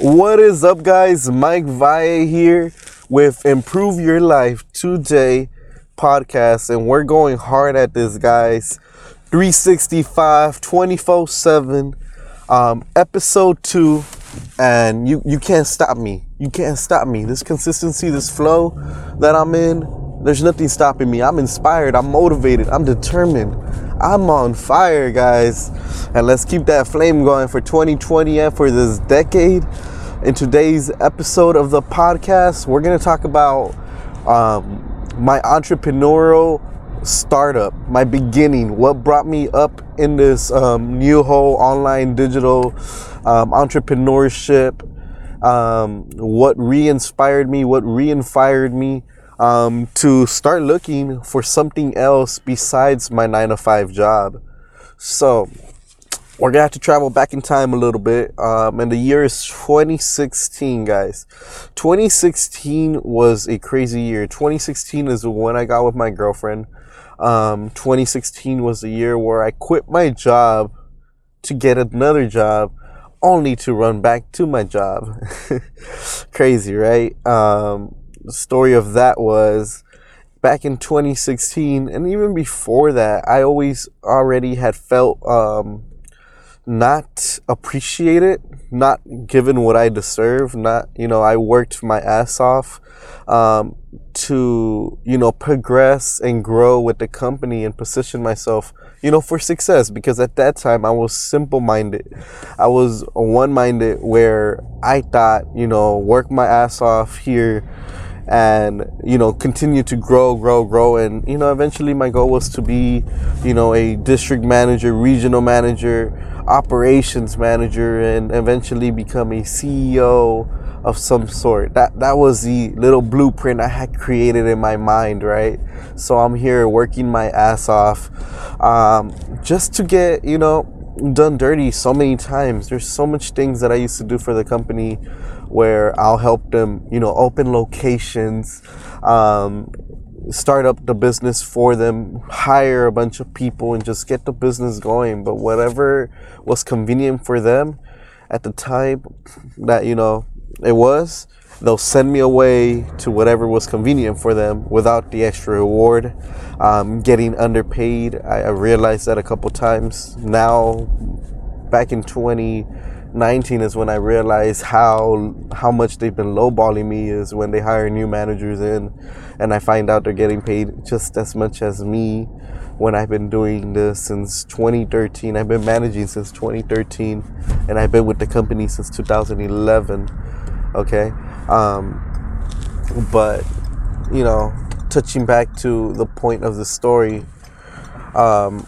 What is up, guys? Mike Valle here with Improve Your Life Today podcast, and we're going hard at this, guys. 365, 24 7, um, episode two, and you, you can't stop me. You can't stop me. This consistency, this flow that I'm in, there's nothing stopping me. I'm inspired, I'm motivated, I'm determined. I'm on fire, guys. And let's keep that flame going for 2020 and for this decade. In today's episode of the podcast, we're going to talk about um, my entrepreneurial startup, my beginning, what brought me up in this um, new whole online digital um, entrepreneurship, um, what re inspired me, what re inspired me um, to start looking for something else besides my nine to five job. So, we're gonna have to travel back in time a little bit. Um, and the year is 2016, guys. 2016 was a crazy year. 2016 is when I got with my girlfriend. Um, 2016 was the year where I quit my job to get another job, only to run back to my job. crazy, right? Um, the story of that was back in 2016, and even before that, I always already had felt um, not appreciated, not given what I deserve. Not, you know, I worked my ass off um, to, you know, progress and grow with the company and position myself, you know, for success. Because at that time, I was simple minded. I was one minded where I thought, you know, work my ass off here and you know continue to grow grow grow. And you know eventually my goal was to be you know a district manager regional manager operations manager and eventually become a ceo of some sort. That that was the little blueprint i had created in my mind right? So i'm here working my ass off um, just to get you know done dirty so many times. There's so much things that i used to do for the company where I'll help them, you know, open locations, um, start up the business for them, hire a bunch of people, and just get the business going. But whatever was convenient for them at the time that, you know, it was, they'll send me away to whatever was convenient for them without the extra reward. Um, getting underpaid, I, I realized that a couple times. Now, back in 20, 19 is when I realized how how much they've been lowballing me is when they hire new managers in and I find out they're getting paid just as much as me when I've been doing this since 2013. I've been managing since 2013 and I've been with the company since 2011. Okay? Um, but you know, touching back to the point of the story um,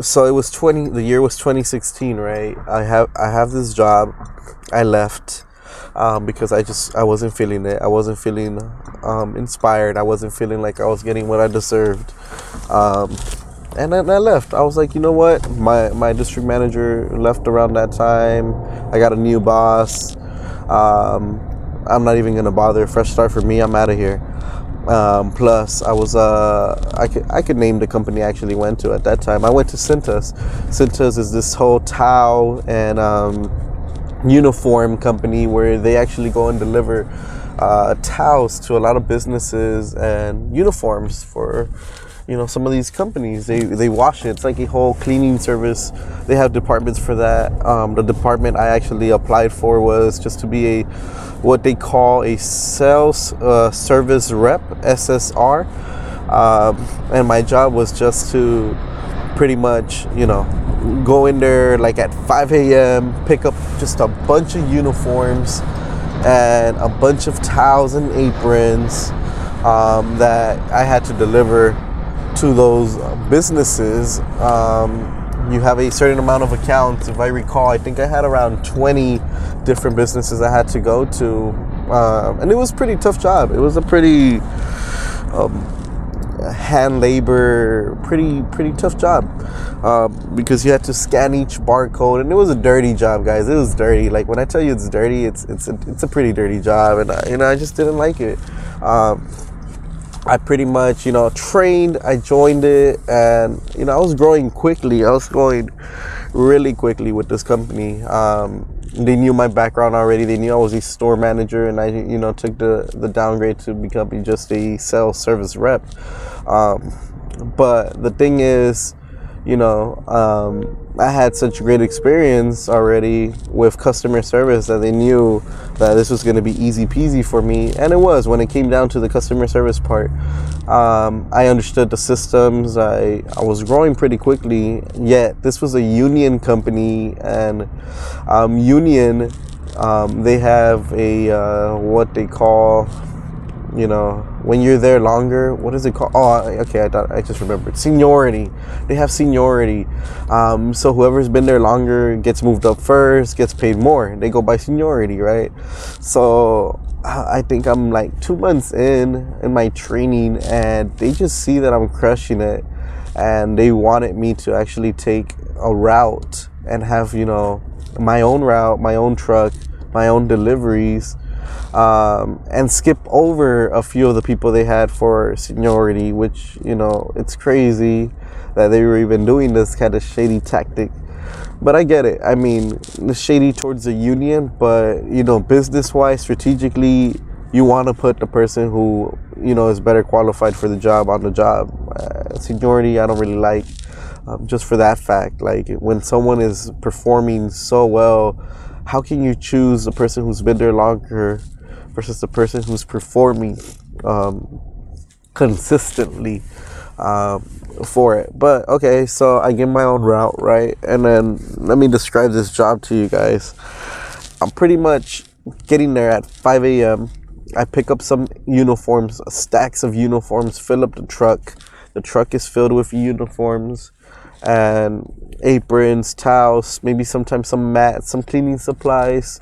so it was 20 the year was 2016 right? I have i have this job. I left um, because i just i wasn't feeling it. I wasn't feeling um, inspired. I wasn't feeling like i was getting what i deserved. Um, and then i left. I was like you know what? My my district manager left around that time. I got a new boss. Um, i'm not even gonna bother. Fresh start for me. I'm out of here um, plus, I was uh, I could I could name the company I actually went to at that time. I went to Cintas. Cintas is this whole towel and um, uniform company where they actually go and deliver uh, towels to a lot of businesses and uniforms for you know some of these companies they they wash it. It's like a whole cleaning service. They have departments for that. Um, the department i actually applied for was just to be a what they call a sales uh, service rep ssr um, and my job was just to pretty much you know go in there like at 5 a.m pick up just a bunch of uniforms and a bunch of towels and aprons um, that i had to deliver to those businesses, um, you have a certain amount of accounts. If I recall, I think I had around 20 different businesses I had to go to. Um, and it was a pretty tough job. It was a pretty um, hand labor, pretty pretty tough job um, because you had to scan each barcode, and it was a dirty job, guys. It was dirty. Like when I tell you it's dirty, it's it's a, it's a pretty dirty job, and I, you know I just didn't like it. Um, I pretty much, you know, trained, I joined it, and, you know, I was growing quickly. I was growing really quickly with this company. Um, they knew my background already. They knew I was a store manager, and I, you know, took the the downgrade to become just a sales service rep. Um, but the thing is, you know, um, I had such great experience already with customer service that they knew that this was going to be easy peasy for me, and it was when it came down to the customer service part. Um, I understood the systems. I I was growing pretty quickly. Yet this was a union company, and um, union um, they have a uh, what they call you know, when you're there longer, what is it called? Oh, okay, I thought I just remembered. Seniority. They have seniority. Um, so whoever's been there longer gets moved up first, gets paid more. They go by seniority, right? So I think I'm like two months in in my training, and they just see that I'm crushing it, and they wanted me to actually take a route and have you know my own route, my own truck, my own deliveries um, and skip over a few of the people they had for seniority, which, you know, it's crazy that they were even doing this kind of shady tactic. But I get it. I mean, shady towards the union, but, you know, business wise, strategically, you want to put the person who, you know, is better qualified for the job on the job. Uh, seniority, I don't really like. Um, just for that fact, like when someone is performing so well, how can you choose the person who's been there longer versus the person who's performing um, consistently um, for it. But okay, so I get my own route, right? And then let me describe this job to you guys. I'm pretty much getting there at 5 a.m. I pick up some uniforms, stacks of uniforms, fill up the truck. The truck is filled with uniforms and aprons, towels, maybe sometimes some mats, some cleaning supplies,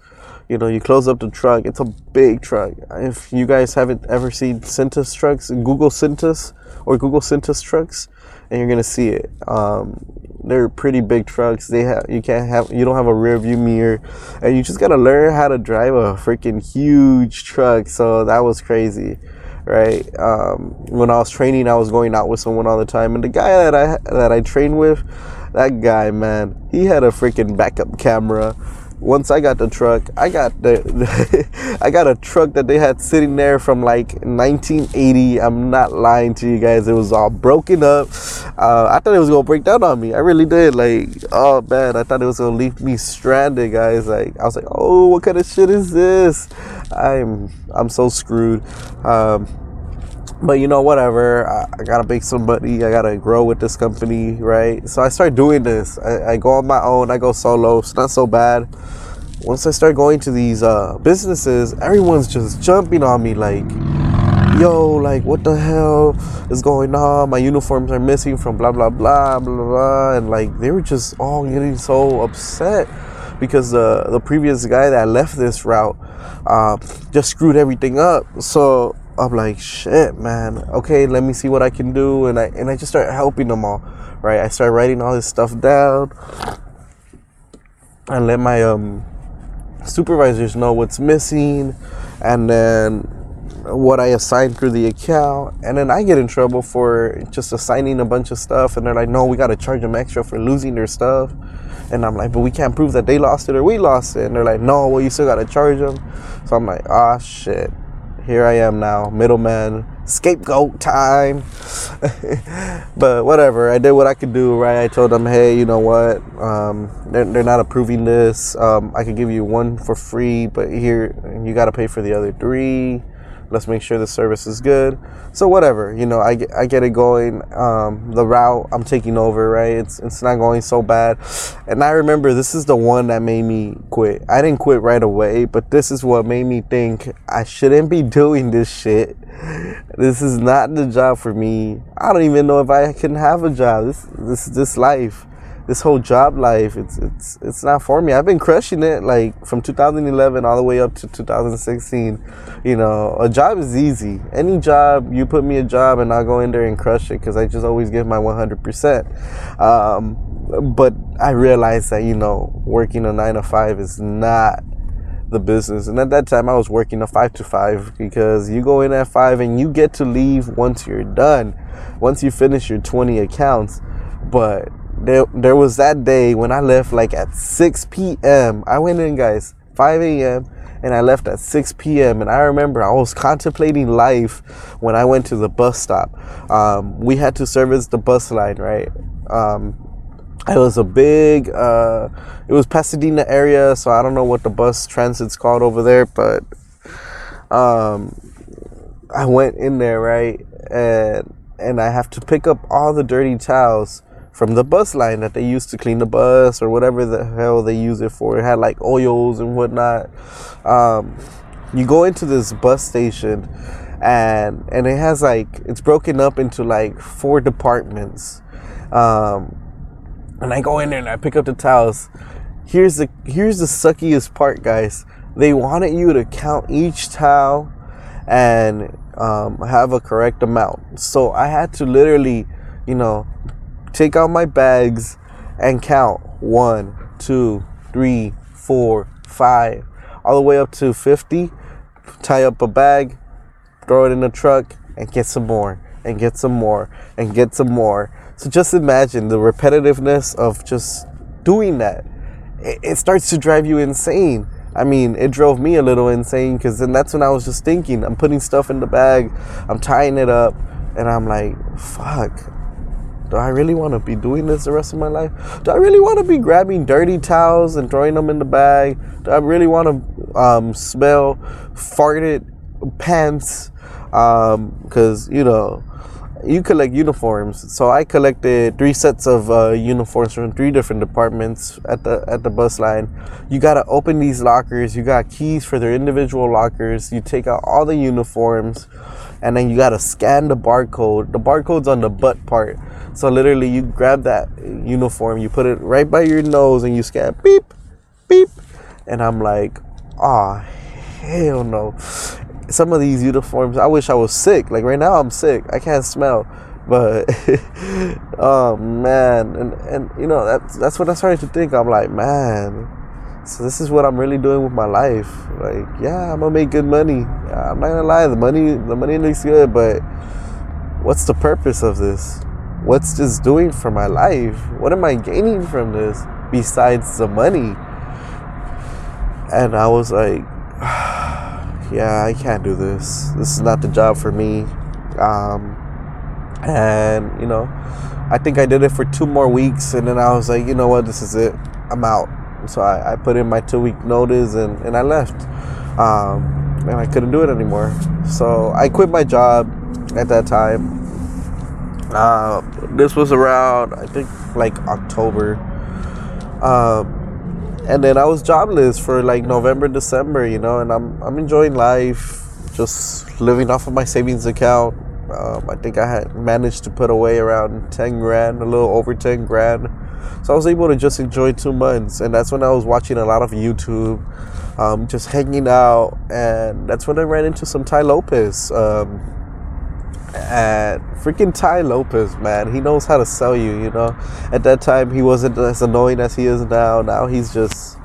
you know, you close up the truck. It's a big truck. If you guys haven't ever seen Cintas trucks, Google Cintas or Google Cintas trucks, and you're gonna see it. Um, they're pretty big trucks. They have you can't have you don't have a rear view mirror, and you just gotta learn how to drive a freaking huge truck. So that was crazy, right? Um, when I was training, I was going out with someone all the time, and the guy that I that I trained with, that guy man, he had a freaking backup camera once I got the truck, I got the, I got a truck that they had sitting there from like 1980. I'm not lying to you guys. It was all broken up. Uh, I thought it was gonna break down on me. I really did. Like, oh man, I thought it was gonna leave me stranded, guys. Like, I was like, oh, what kind of shit is this? I'm I'm so screwed. Um, but you know whatever. I, I, gotta make some money. I gotta grow with this company right? So i start doing this. I, I, go on my own. I go solo. It's not so bad. Once i start going to these uh, businesses everyone's just jumping on me like yo like what the hell is going on? My uniforms are missing from blah blah blah blah blah and like they were just all getting so upset because uh, the previous guy that left this route uh, just screwed everything up. So I'm like, shit, man. Okay, let me see what I can do, and I and I just start helping them all, right? I start writing all this stuff down, and let my um supervisors know what's missing, and then what I assigned through the account, and then I get in trouble for just assigning a bunch of stuff, and they're like, no, we got to charge them extra for losing their stuff, and I'm like, but we can't prove that they lost it or we lost it, and they're like, no, well, you still got to charge them, so I'm like, ah, shit here I am now, middleman, scapegoat time. but whatever, I did what I could do, right? I told them, hey, you know what? Um, they're, they're not approving this. Um, I could give you one for free, but here you got to pay for the other three. Let's make sure the service is good. So whatever, you know, I get, I get it going. Um, the route I'm taking over, right? It's it's not going so bad. And I remember this is the one that made me quit. I didn't quit right away, but this is what made me think I shouldn't be doing this shit. This is not the job for me. I don't even know if I can have a job. This this this life this whole job life it's it's it's not for me. I've been crushing it like from 2011 all the way up to 2016 you know a job is easy. Any job you put me a job and i'll go in there and crush it because i just always give my 100% um, but i realized that you know working a nine to five is not the business. And at that time i was working a five to five because you go in at five and you get to leave once you're done once you finish your 20 accounts. But there, there was that day when I left like at 6 p.m. I went in, guys, 5 a.m. and I left at 6 p.m. And I remember I was contemplating life when I went to the bus stop. Um, we had to service the bus line, right? Um, it was a big, uh, it was Pasadena area, so I don't know what the bus transit's called over there, but um, I went in there, right? And and I have to pick up all the dirty towels from the bus line that they used to clean the bus or whatever the hell they use it for. It had like oils and whatnot. Um, you go into this bus station and and it has like it's broken up into like four departments. Um, and I go in there and I pick up the towels. Here's the here's the suckiest part, guys. They wanted you to count each towel and um, have a correct amount. So I had to literally, you know, take out my bags and count one, two, three, four, five, all the way up to 50. Tie up a bag, throw it in the truck, and get some more, and get some more, and get some more. So just imagine the repetitiveness of just doing that. It, it starts to drive you insane. I mean, it drove me a little insane because then that's when I was just thinking, I'm putting stuff in the bag, I'm tying it up, and I'm like, fuck, do I really want to be doing this the rest of my life? Do I really want to be grabbing dirty towels and throwing them in the bag? Do I really want to um, smell farted pants? Because, um, you know, you collect uniforms. So I collected three sets of uh, uniforms from three different departments at the at the bus line. You gotta open these lockers. You got keys for their individual lockers. You take out all the uniforms, and then you gotta scan the barcode. The barcode's on the butt part. So literally, you grab that uniform, you put it right by your nose, and you scan beep, beep, and I'm like, ah, hell no some of these uniforms, I wish I was sick. Like right now, I'm sick. I can't smell. But oh man, and and you know that's that's what I started to think. I'm like, man, so this is what I'm really doing with my life. Like, yeah, I'm gonna make good money. I'm not gonna lie, the money the money looks good, but what's the purpose of this? What's this doing for my life? What am I gaining from this besides the money? And I was like yeah, I can't do this. This is not the job for me. Um, and, you know, I think I did it for two more weeks. And then I was like, you know what, this is it. I'm out. So I, I put in my two week notice and, and I left. Um, and I couldn't do it anymore. So I quit my job at that time. Uh, this was around, I think, like October. Um, and then I was jobless for like November, December, you know, and I'm I'm enjoying life, just living off of my savings account. Um, I think I had managed to put away around ten grand, a little over ten grand, so I was able to just enjoy two months, and that's when I was watching a lot of YouTube, um, just hanging out, and that's when I ran into some Tai Lopez. Um, and freaking Tai Lopez, man, he knows how to sell you. You know, at that time he wasn't as annoying as he is now. Now he's just,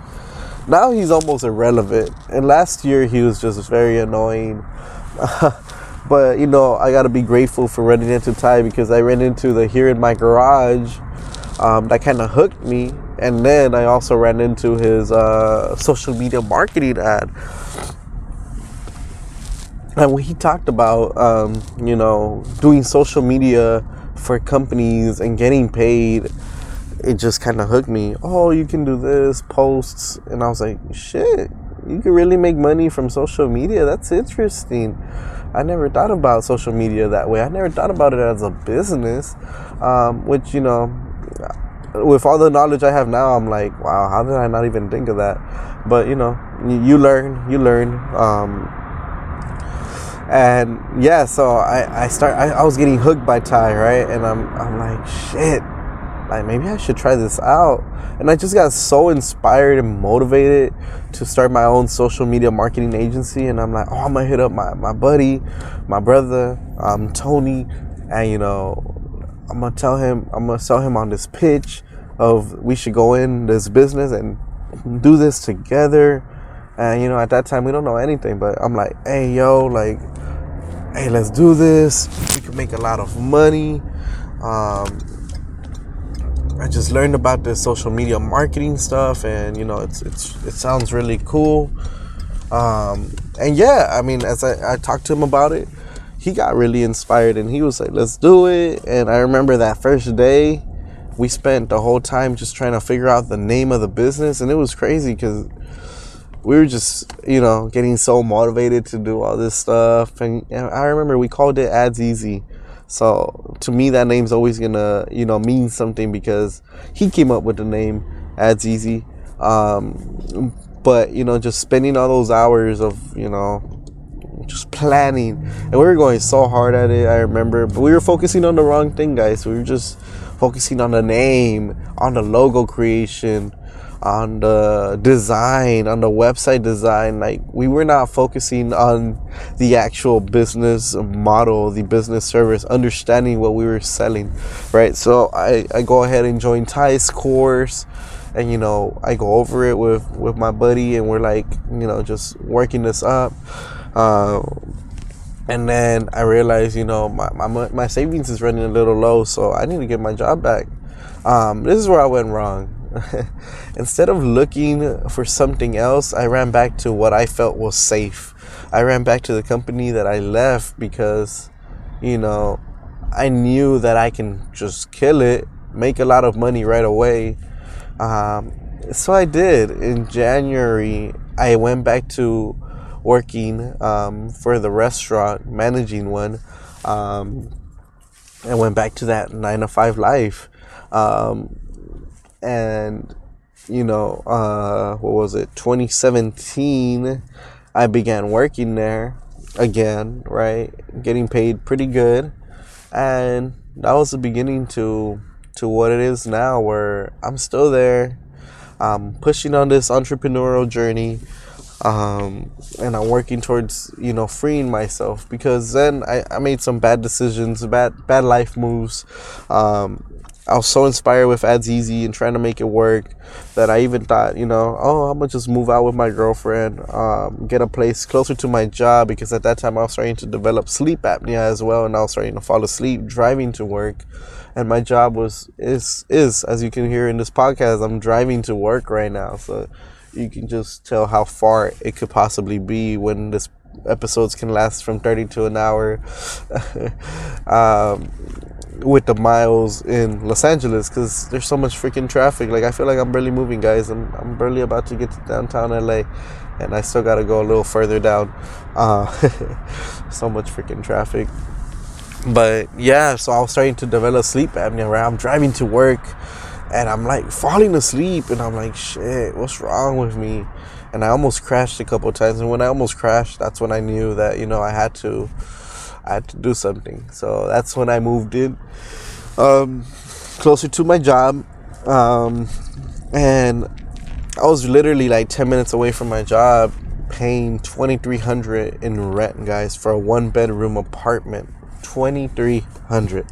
now he's almost irrelevant. And last year he was just very annoying. but you know, I gotta be grateful for running into Tai because I ran into the here in my garage. Um, that kind of hooked me, and then I also ran into his uh, social media marketing ad and when he talked about um, you know doing social media for companies and getting paid it just kind of hooked me. Oh you can do this posts. And i was like shit you can really make money from social media? That's interesting. I never thought about social media that way. I never thought about it as a business um, which you know with all the knowledge i have now i'm like wow how did i not even think of that? But you know you learn you learn um, and yeah so i i start I, I, was getting hooked by tai right? And i'm i'm like shit. Like maybe i should try this out. And i just got so inspired and motivated to start my own social media marketing agency. And i'm like oh i'm gonna hit up my, my buddy my brother um, tony. And you know i'm gonna tell him i'm gonna sell him on this pitch of we should go in this business and do this together and you know, at that time we don't know anything, but I'm like, hey yo, like, hey, let's do this. We can make a lot of money. Um, I just learned about this social media marketing stuff, and you know, it's it's it sounds really cool. Um, and yeah, I mean, as I, I talked to him about it, he got really inspired, and he was like, "Let's do it." And I remember that first day, we spent the whole time just trying to figure out the name of the business, and it was crazy because we were just, you know, getting so motivated to do all this stuff. And, and I remember we called it Ads Easy. So to me, that name's always gonna, you know, mean something because he came up with the name Ads Easy. Um, but you know, just spending all those hours of, you know, just planning, and we were going so hard at it. I remember, but we were focusing on the wrong thing, guys. We were just focusing on the name, on the logo creation, on the design, on the website design. Like we were not focusing on the actual business model, the business service, understanding what we were selling, right? So I, I go ahead and join Tai's course and you know I go over it with with my buddy and we're like you know just working this up uh, and then I realized you know my, my, my savings is running a little low so I need to get my job back um, this is where I went wrong Instead of looking for something else, I ran back to what I felt was safe. I ran back to the company that I left because, you know, I knew that I can just kill it, make a lot of money right away. Um, so I did. In January, I went back to working um, for the restaurant, managing one. Um, I went back to that nine to five life. Um, and you know, uh, what was it, 2017, I began working there again, right? Getting paid pretty good. And that was the beginning to to what it is now where I'm still there. I'm pushing on this entrepreneurial journey. Um, and I'm working towards, you know, freeing myself because then I, I made some bad decisions, bad bad life moves. Um, I was so inspired with Ads Easy and trying to make it work that I even thought, you know, oh, I'm gonna just move out with my girlfriend, um, get a place closer to my job because at that time I was starting to develop sleep apnea as well, and I was starting to fall asleep driving to work, and my job was is is as you can hear in this podcast, I'm driving to work right now, so you can just tell how far it could possibly be when this episodes can last from 30 to an hour. um, with the miles in Los Angeles because there's so much freaking traffic. Like I feel like I'm barely moving, guys. I'm I'm barely about to get to downtown LA, and I still got to go a little further down. Uh, so much freaking traffic. But yeah, so I was starting to develop sleep apnea. Where I'm driving to work, and I'm like falling asleep, and I'm like, shit, what's wrong with me? And I almost crashed a couple times. And when I almost crashed, that's when I knew that you know I had to I had to do something. So that's when I moved in um, closer to my job. Um, and I was literally like 10 minutes away from my job paying 2300 in rent guys for a one bedroom apartment 2300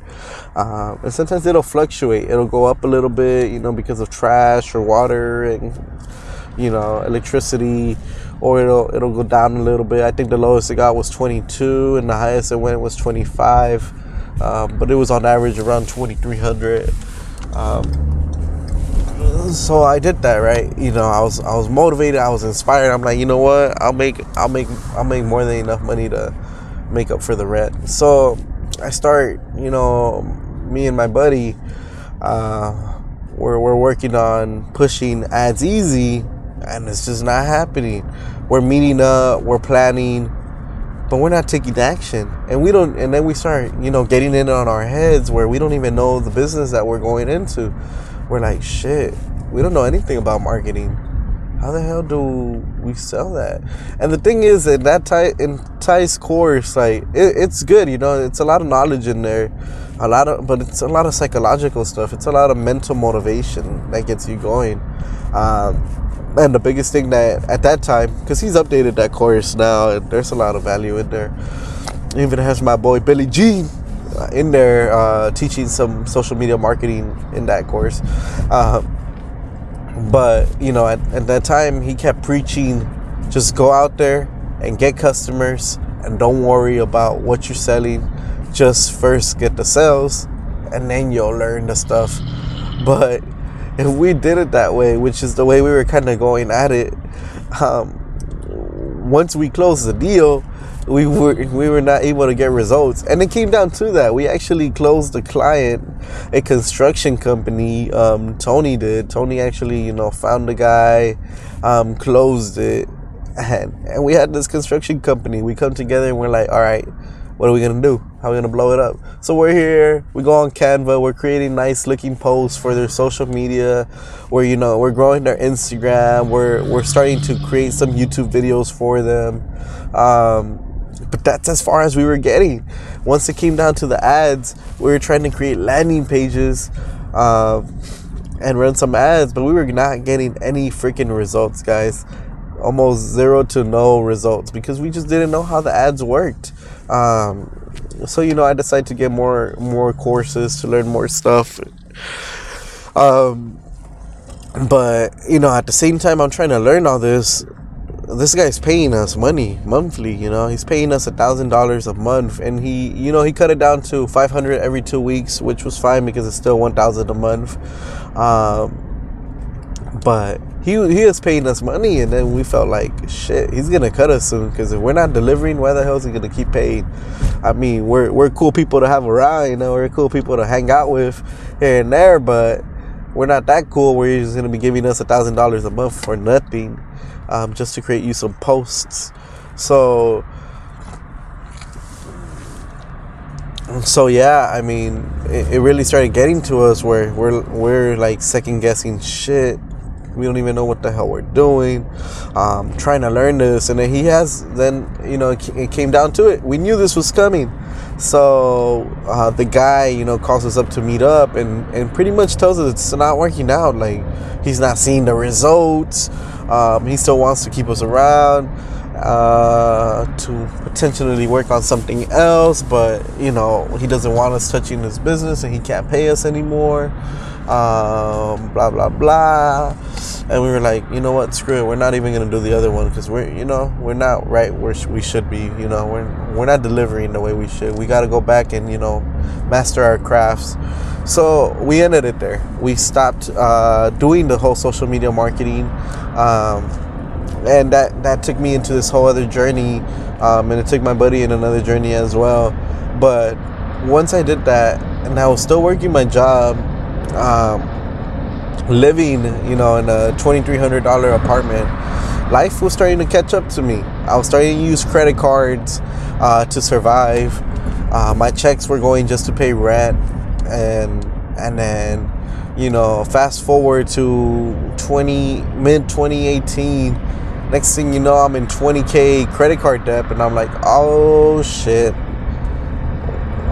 um, and sometimes it'll fluctuate it'll go up a little bit you know because of trash or water and you know electricity or it'll it'll go down a little bit. I think the lowest it got was 22, and the highest it went was 25. Um, but it was on average around 2,300. Um, so I did that, right? You know, I was I was motivated. I was inspired. I'm like, you know what? I'll make I'll make I'll make more than enough money to make up for the rent. So I start, you know, me and my buddy, uh, we're we're working on pushing ads easy and it's just not happening. We're meeting up, we're planning, but we're not taking action. And we don't and then we start, you know, getting in on our heads where we don't even know the business that we're going into. We're like, shit, we don't know anything about marketing. How the hell do we sell that? And the thing is, in that Ty in course, like it, it's good, you know, it's a lot of knowledge in there, a lot of, but it's a lot of psychological stuff. It's a lot of mental motivation that gets you going. Um, and the biggest thing that at that time, because he's updated that course now, and there's a lot of value in there. Even has my boy Billy G uh, in there uh, teaching some social media marketing in that course. Uh, but you know, at, at that time, he kept preaching, just go out there and get customers, and don't worry about what you're selling. Just first get the sales, and then you'll learn the stuff But if we did it that way, which is the way we were kind of going at it, um, once we closed the deal, we were we were not able to get results, and it came down to that. We actually closed a client, a construction company. Um, Tony did. Tony actually, you know, found the guy, um, closed it, and and we had this construction company. We come together and we're like, all right, what are we gonna do? How are we gonna blow it up? So we're here. We go on Canva. We're creating nice looking posts for their social media. Where you know we're growing their Instagram. We're we're starting to create some YouTube videos for them. Um, but that's as far as we were getting. Once it came down to the ads, we were trying to create landing pages um, and run some ads, but we were not getting any freaking results, guys. Almost zero to no results because we just didn't know how the ads worked. Um, so you know, I decided to get more more courses to learn more stuff. Um, but you know, at the same time, I'm trying to learn all this this guy's paying us money monthly you know he's paying us a thousand dollars a month and he you know he cut it down to 500 every two weeks which was fine because it's still 1000 a month um, but he, he is paying us money and then we felt like shit he's gonna cut us soon because if we're not delivering why the hell is he gonna keep paying i mean we're, we're cool people to have around you know we're cool people to hang out with here and there but we're not that cool where he's gonna be giving us a thousand dollars a month for nothing um, just to create you some posts. So, so yeah, I mean, it, it really started getting to us where we're we're like second guessing shit. We don't even know what the hell we're doing. Um, trying to learn this, and then he has. Then you know, it came down to it. We knew this was coming. So uh, the guy, you know, calls us up to meet up, and and pretty much tells us it's not working out. Like he's not seeing the results. Um, he still wants to keep us around uh, to potentially work on something else, but you know he doesn't want us touching his business, and he can't pay us anymore. Um, blah blah blah, and we were like, you know what, screw it, we're not even gonna do the other one because we're, you know, we're not right where we should be. You know, we're we're not delivering the way we should. We got to go back and you know, master our crafts. So we ended it there. We stopped uh, doing the whole social media marketing, um, and that that took me into this whole other journey, um, and it took my buddy in another journey as well. But once I did that, and I was still working my job, um, living, you know, in a twenty three hundred dollar apartment, life was starting to catch up to me. I was starting to use credit cards uh, to survive. Uh, my checks were going just to pay rent and and then you know fast forward to 20 mid 2018 next thing you know i'm in 20k credit card debt and i'm like oh shit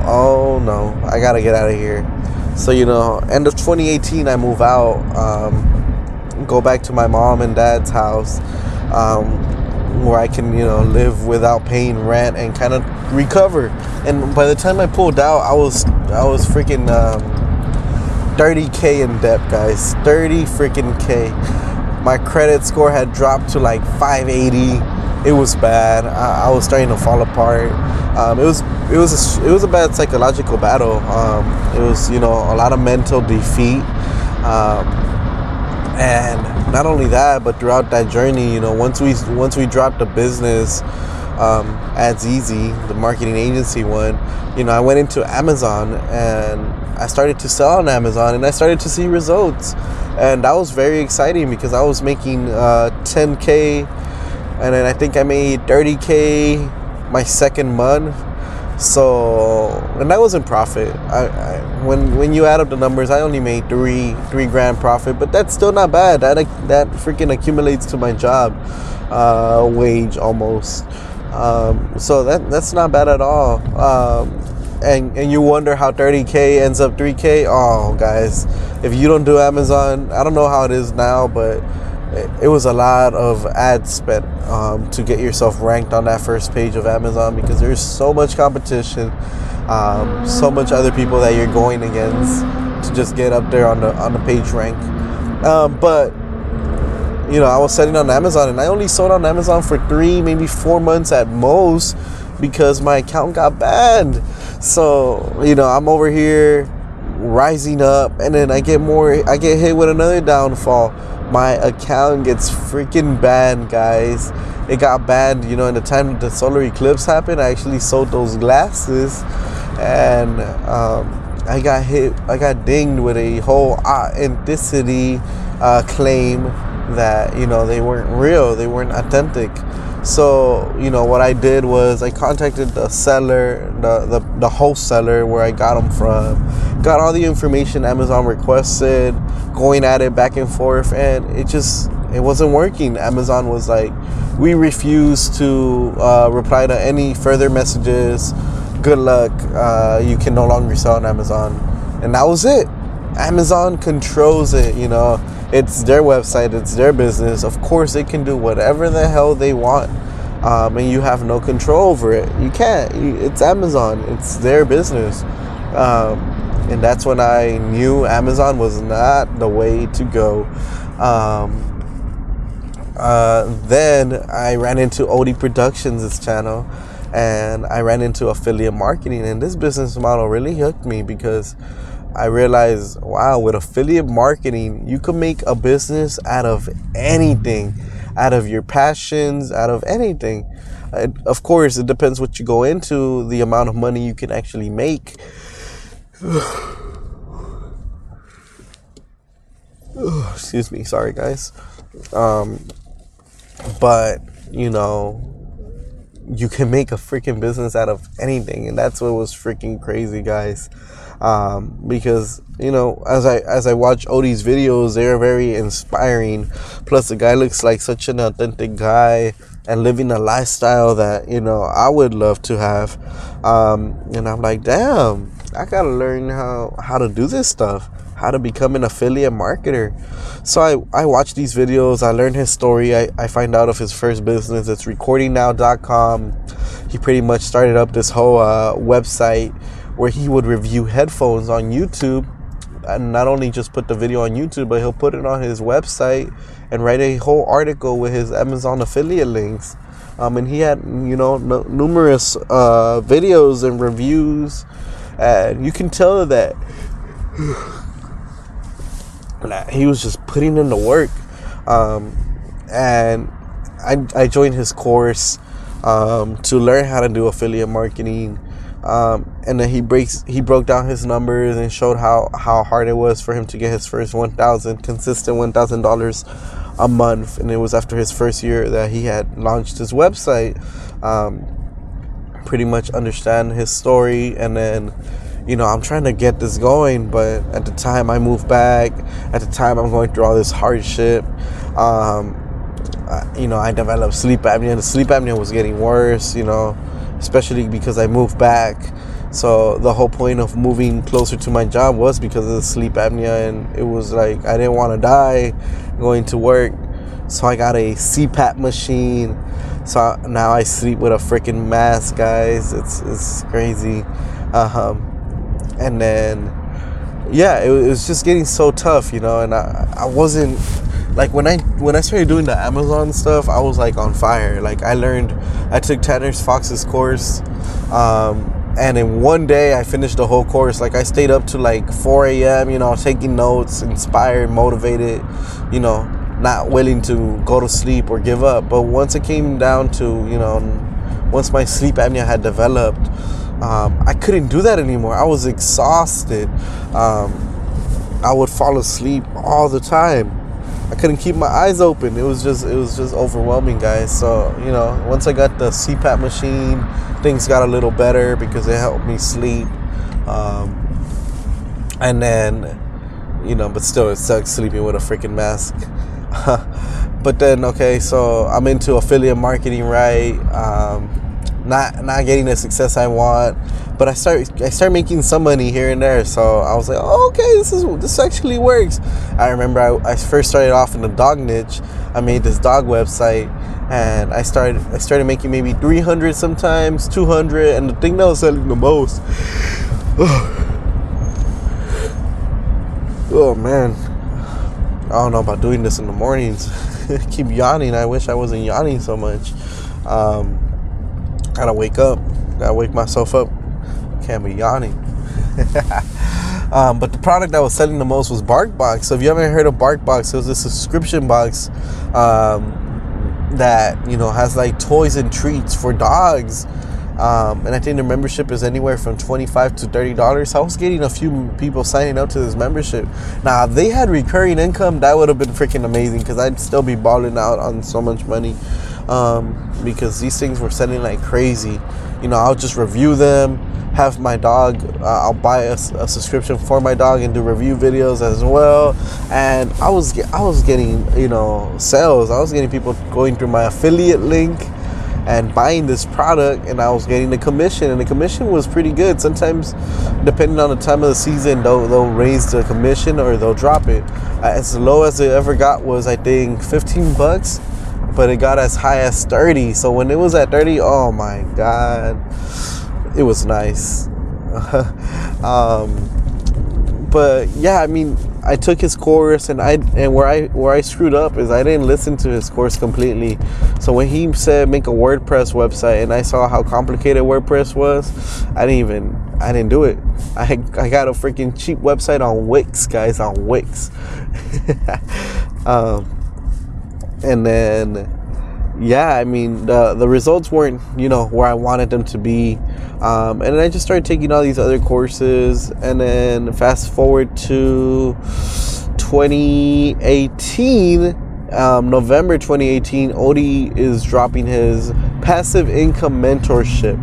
oh no i gotta get out of here so you know end of 2018 i move out um, go back to my mom and dad's house um, where I can, you know, live without paying rent and kind of recover. And by the time I pulled out, I was I was freaking um, 30k in debt, guys. 30 freaking k. My credit score had dropped to like 580. It was bad. I, I was starting to fall apart. Um, it was it was a, it was a bad psychological battle. Um, it was you know a lot of mental defeat. Um, and not only that but throughout that journey you know once we once we dropped the business um, ads easy the marketing agency one you know i went into amazon and i started to sell on amazon and i started to see results and that was very exciting because i was making uh, 10k and then i think i made 30k my second month so, and that was in profit. I, I, when when you add up the numbers, I only made three three grand profit, but that's still not bad. That that freaking accumulates to my job uh, wage almost. Um, so that that's not bad at all. Um, and and you wonder how 30k ends up 3k. Oh, guys, if you don't do Amazon, I don't know how it is now, but it was a lot of ad spent um, to get yourself ranked on that first page of Amazon because there's so much competition, um, so much other people that you're going against to just get up there on the on the page rank. Um, but you know, I was selling on Amazon and I only sold on Amazon for three, maybe four months at most because my account got banned. So you know, I'm over here rising up, and then I get more. I get hit with another downfall. My account gets freaking banned, guys. It got banned, you know, in the time the solar eclipse happened. I actually sold those glasses, and um, I got hit. I got dinged with a whole authenticity uh, claim that you know they weren't real. They weren't authentic. So, you know, what I did was I contacted the seller, the, the, the wholesaler where I got them from, got all the information Amazon requested, going at it back and forth, and it just, it wasn't working. Amazon was like, we refuse to uh, reply to any further messages. Good luck. Uh, you can no longer sell on Amazon. And that was it. Amazon controls it, you know it's their website, it's their business. Of course, they can do whatever the hell they want, um, and you have no control over it. You can't. It's Amazon. It's their business, um, and that's when I knew Amazon was not the way to go. Um, uh, then I ran into Odi Productions' channel, and I ran into affiliate marketing, and this business model really hooked me because I realized, wow, with affiliate marketing, you can make a business out of anything, out of your passions, out of anything. of course, it depends what you go into, the amount of money you can actually make. Excuse me, sorry guys. Um, but you know, you can make a freaking business out of anything, and that's what was freaking crazy, guys um, because you know as I as I watch Odi's videos, they're very inspiring. Plus, the guy looks like such an authentic guy and living a lifestyle that you know I would love to have. Um, and I'm like, damn, I gotta learn how how to do this stuff how to become an affiliate marketer. So I, I watch these videos, I learn his story, I, I find out of his first business. It's recordingnow.com. He pretty much started up this whole uh, website where he would review headphones on YouTube and not only just put the video on YouTube, but he'll put it on his website and write a whole article with his Amazon affiliate links. Um, and he had, you know, numerous uh, videos and reviews, and you can tell that he was just putting in the work. Um, and I, I joined his course um, to learn how to do affiliate marketing. Um, and then he breaks he broke down his numbers and showed how how hard it was for him to get his first 1000 consistent $1000 a month. And it was after his first year that he had launched his website. Um, pretty much understand his story and then you know i'm trying to get this going but at the time i moved back at the time i'm going through all this hardship um, you know i developed sleep apnea the sleep apnea was getting worse you know especially because I moved back. So the whole point of moving closer to my job was because of the sleep apnea, and it was like I didn't want to die going to work. So I got a CPAP machine. So now I sleep with a freaking mask, guys. It's it's crazy. Um, and then yeah, it, it was just getting so tough, you know. And I I wasn't like when I when I started doing the Amazon stuff, I was like on fire. Like I learned, I took Tanner Fox's course, um, and in one day I finished the whole course. Like I stayed up to like 4 a.m. You know, taking notes, inspired, motivated. You know, not willing to go to sleep or give up. But once it came down to you know, once my sleep apnea had developed, um, I couldn't do that anymore. I was exhausted. Um, I would fall asleep all the time I couldn't keep my eyes open. It was just it was just overwhelming, guys. So you know, once I got the CPAP machine, things got a little better because it helped me sleep. Um, and then, you know, but still, it sucks sleeping with a freaking mask. but then, okay, so I'm into affiliate marketing, right? Um, not not getting the success I want but I start I start making some money here and there. So I was like, oh, okay, this is this actually works. I remember I, I first started off in the dog niche. I made this dog website, and I started I started making maybe 300 sometimes, 200, and the thing that was selling the most. oh man, I don't know about doing this in the mornings. keep yawning. I wish I wasn't yawning so much. Um, gotta wake up. Gotta wake myself up can't be yawning. Um, but the product that was selling the most was BarkBox. So if you haven't heard of BarkBox, it was a subscription box um, that you know has like toys and treats for dogs. Um, and I think the membership is anywhere from twenty-five to thirty dollars. I was getting a few people signing up to this membership. Now, if they had recurring income, that would have been freaking amazing because I'd still be balling out on so much money. Um, because these things were selling like crazy. You know, I'll just review them, have my dog. Uh, I'll buy a, a, subscription for my dog and do review videos as well. And I was I was getting you know sales. I was getting people going through my affiliate link and buying this product and I was getting the commission and the commission was pretty good. Sometimes depending on the time of the season they'll, they'll raise the commission or they'll drop it. As low as it ever got was I think 15 bucks but it got as high as 30. So when it was at 30, oh my god, it was nice. um, but yeah, I mean, I took his course, and I and where I where I screwed up is I didn't listen to his course completely. So when he said make a WordPress website, and I saw how complicated WordPress was, I didn't even I didn't do it. I I got a freaking cheap website on Wix, guys, on Wix. um, and then yeah, I mean the the results weren't you know where I wanted them to be, um, and then I just started taking all these other courses, and then fast forward to 2018. Um, November 2018, Odi is dropping his passive income mentorship.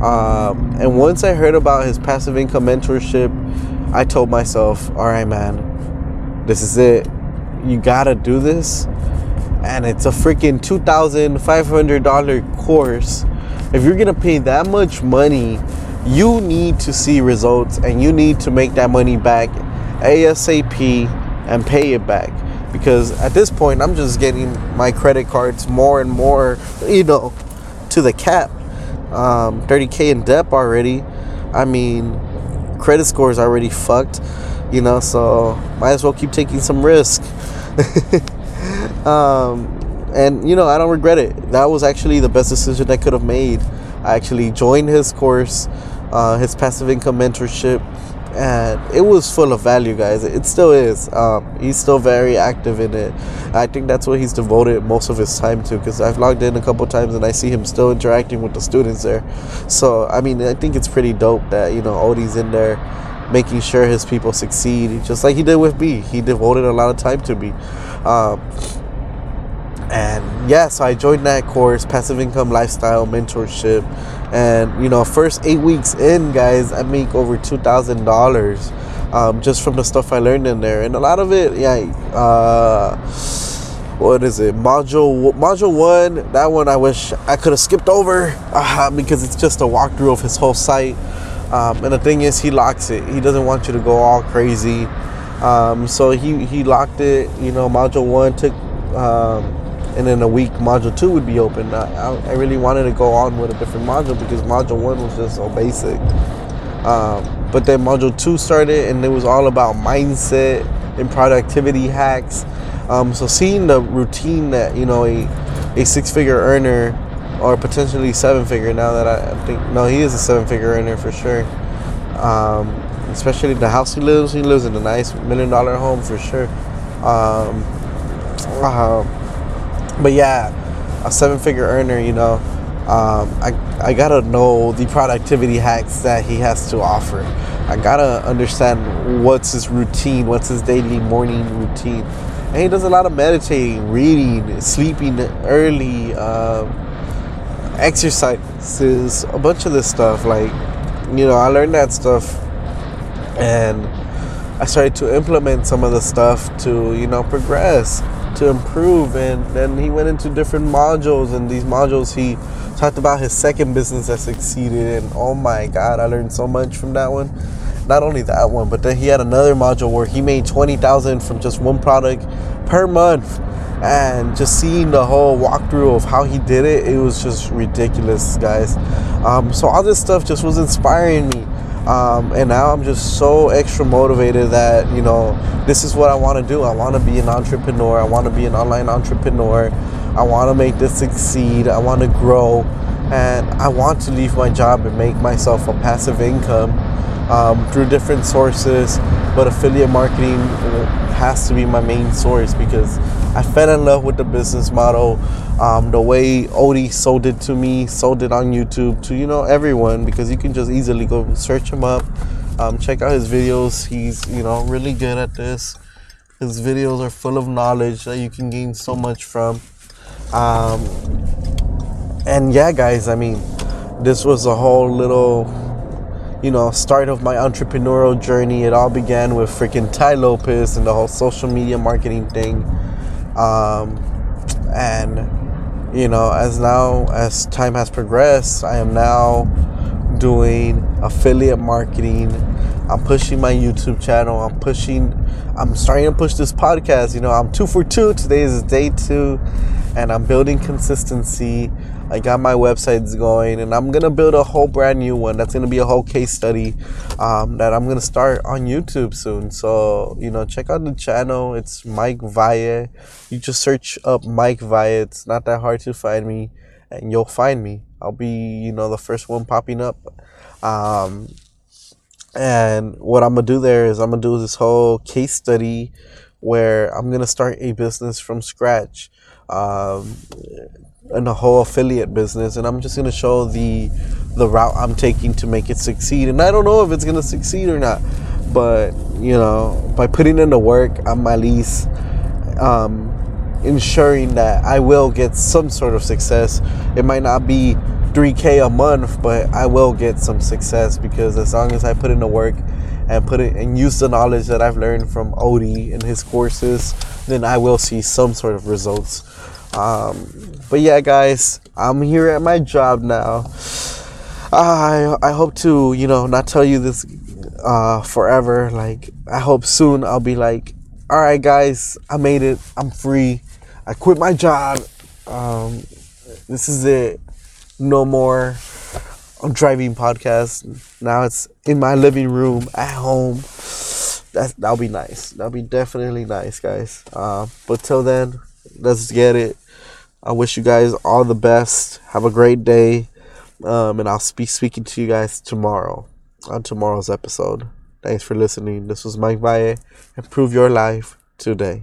Um, and once I heard about his passive income mentorship, I told myself, all right, man, this is it. You gotta do this and it's a freaking $2,500 course. If you're gonna pay that much money, you need to see results and you need to make that money back ASAP and pay it back. Because at this point, I'm just getting my credit cards more and more, you know, to the cap. Um, 30K in debt already. I mean, credit score is already fucked, you know, so might as well keep taking some risk. Um, and you know, I don't regret it. That was actually the best decision I could have made. I actually joined his course, uh, his passive income mentorship, and it was full of value, guys. It still is. Um, he's still very active in it. I think that's what he's devoted most of his time to because I've logged in a couple times and I see him still interacting with the students there. So, I mean, I think it's pretty dope that, you know, Odi's in there making sure his people succeed, just like he did with me. He devoted a lot of time to me. Um, and yeah, so I joined that course, passive income lifestyle mentorship, and you know, first eight weeks in, guys, I make over two thousand um, dollars just from the stuff I learned in there, and a lot of it, yeah. Uh, what is it? Module module one. That one I wish I could have skipped over uh, because it's just a walkthrough of his whole site. Um, and the thing is, he locks it. He doesn't want you to go all crazy. Um, so he he locked it. You know, module one took. Um, and in a week module two would be open. I, I, really wanted to go on with a different module because module one was just so basic. Um, but then module two started and it was all about mindset and productivity hacks. Um, so seeing the routine that you know a, a six figure earner or potentially seven figure now that I, think no he is a seven figure earner for sure. Um, especially the house he lives, he lives in a nice million dollar home for sure. Um, uh, but yeah, a seven figure earner, you know, um, I, I gotta know the productivity hacks that he has to offer. I gotta understand what's his routine, what's his daily morning routine. And he does a lot of meditating, reading, sleeping early, um, exercises, a bunch of this stuff. Like, you know, I learned that stuff and I started to implement some of the stuff to, you know, progress to improve and then he went into different modules and these modules he talked about his second business that succeeded and oh my god i learned so much from that one not only that one but then he had another module where he made 20000 from just one product per month and just seeing the whole walkthrough of how he did it it was just ridiculous guys um, so all this stuff just was inspiring me um, and now I'm just so extra motivated that, you know, this is what I want to do. I want to be an entrepreneur. I want to be an online entrepreneur. I want to make this succeed. I want to grow. And I want to leave my job and make myself a passive income um, through different sources, but affiliate marketing has to be my main source because I fell in love with the business model. Um, the way Odi sold it to me, sold it on YouTube to you know everyone because you can just easily go search him up, um, check out his videos. He's you know really good at this. His videos are full of knowledge that you can gain so much from. Um, and yeah, guys, I mean, this was a whole little you know, start of my entrepreneurial journey. It all began with freaking Tai Lopez and the whole social media marketing thing. Um, and, you know, as now, as time has progressed, I am now doing affiliate marketing. I'm pushing my YouTube channel. I'm pushing, I'm starting to push this podcast. You know, I'm two for two. Today is day two, and I'm building consistency. I got my websites going, and I'm gonna build a whole brand new one. That's gonna be a whole case study um, that I'm gonna start on YouTube soon. So you know, check out the channel. It's Mike Valle. You just search up Mike Valle. It's not that hard to find me, and you'll find me. I'll be you know the first one popping up. Um, and what I'm gonna do there is I'm gonna do this whole case study where I'm gonna start a business from scratch. Um, in a whole affiliate business and I'm just gonna show the the route I'm taking to make it succeed. And I don't know if it's gonna succeed or not, but you know, by putting in the work, I'm at least um, ensuring that I will get some sort of success. It might not be 3k a month, but I will get some success because as long as I put in the work and put it and use the knowledge that I've learned from Odi and his courses, then I will see some sort of results. Um, but yeah, guys, I'm here at my job now. I I hope to you know not tell you this uh, forever. Like I hope soon I'll be like, all right, guys, I made it. I'm free. I quit my job. Um, this is it. No more. I'm driving podcast. Now it's in my living room at home. That that'll be nice. That'll be definitely nice, guys. Uh, but till then, let's get it. I wish you guys all the best. Have a great day. Um, and I'll be speaking to you guys tomorrow on tomorrow's episode. Thanks for listening. This was Mike Valle. Improve your life today.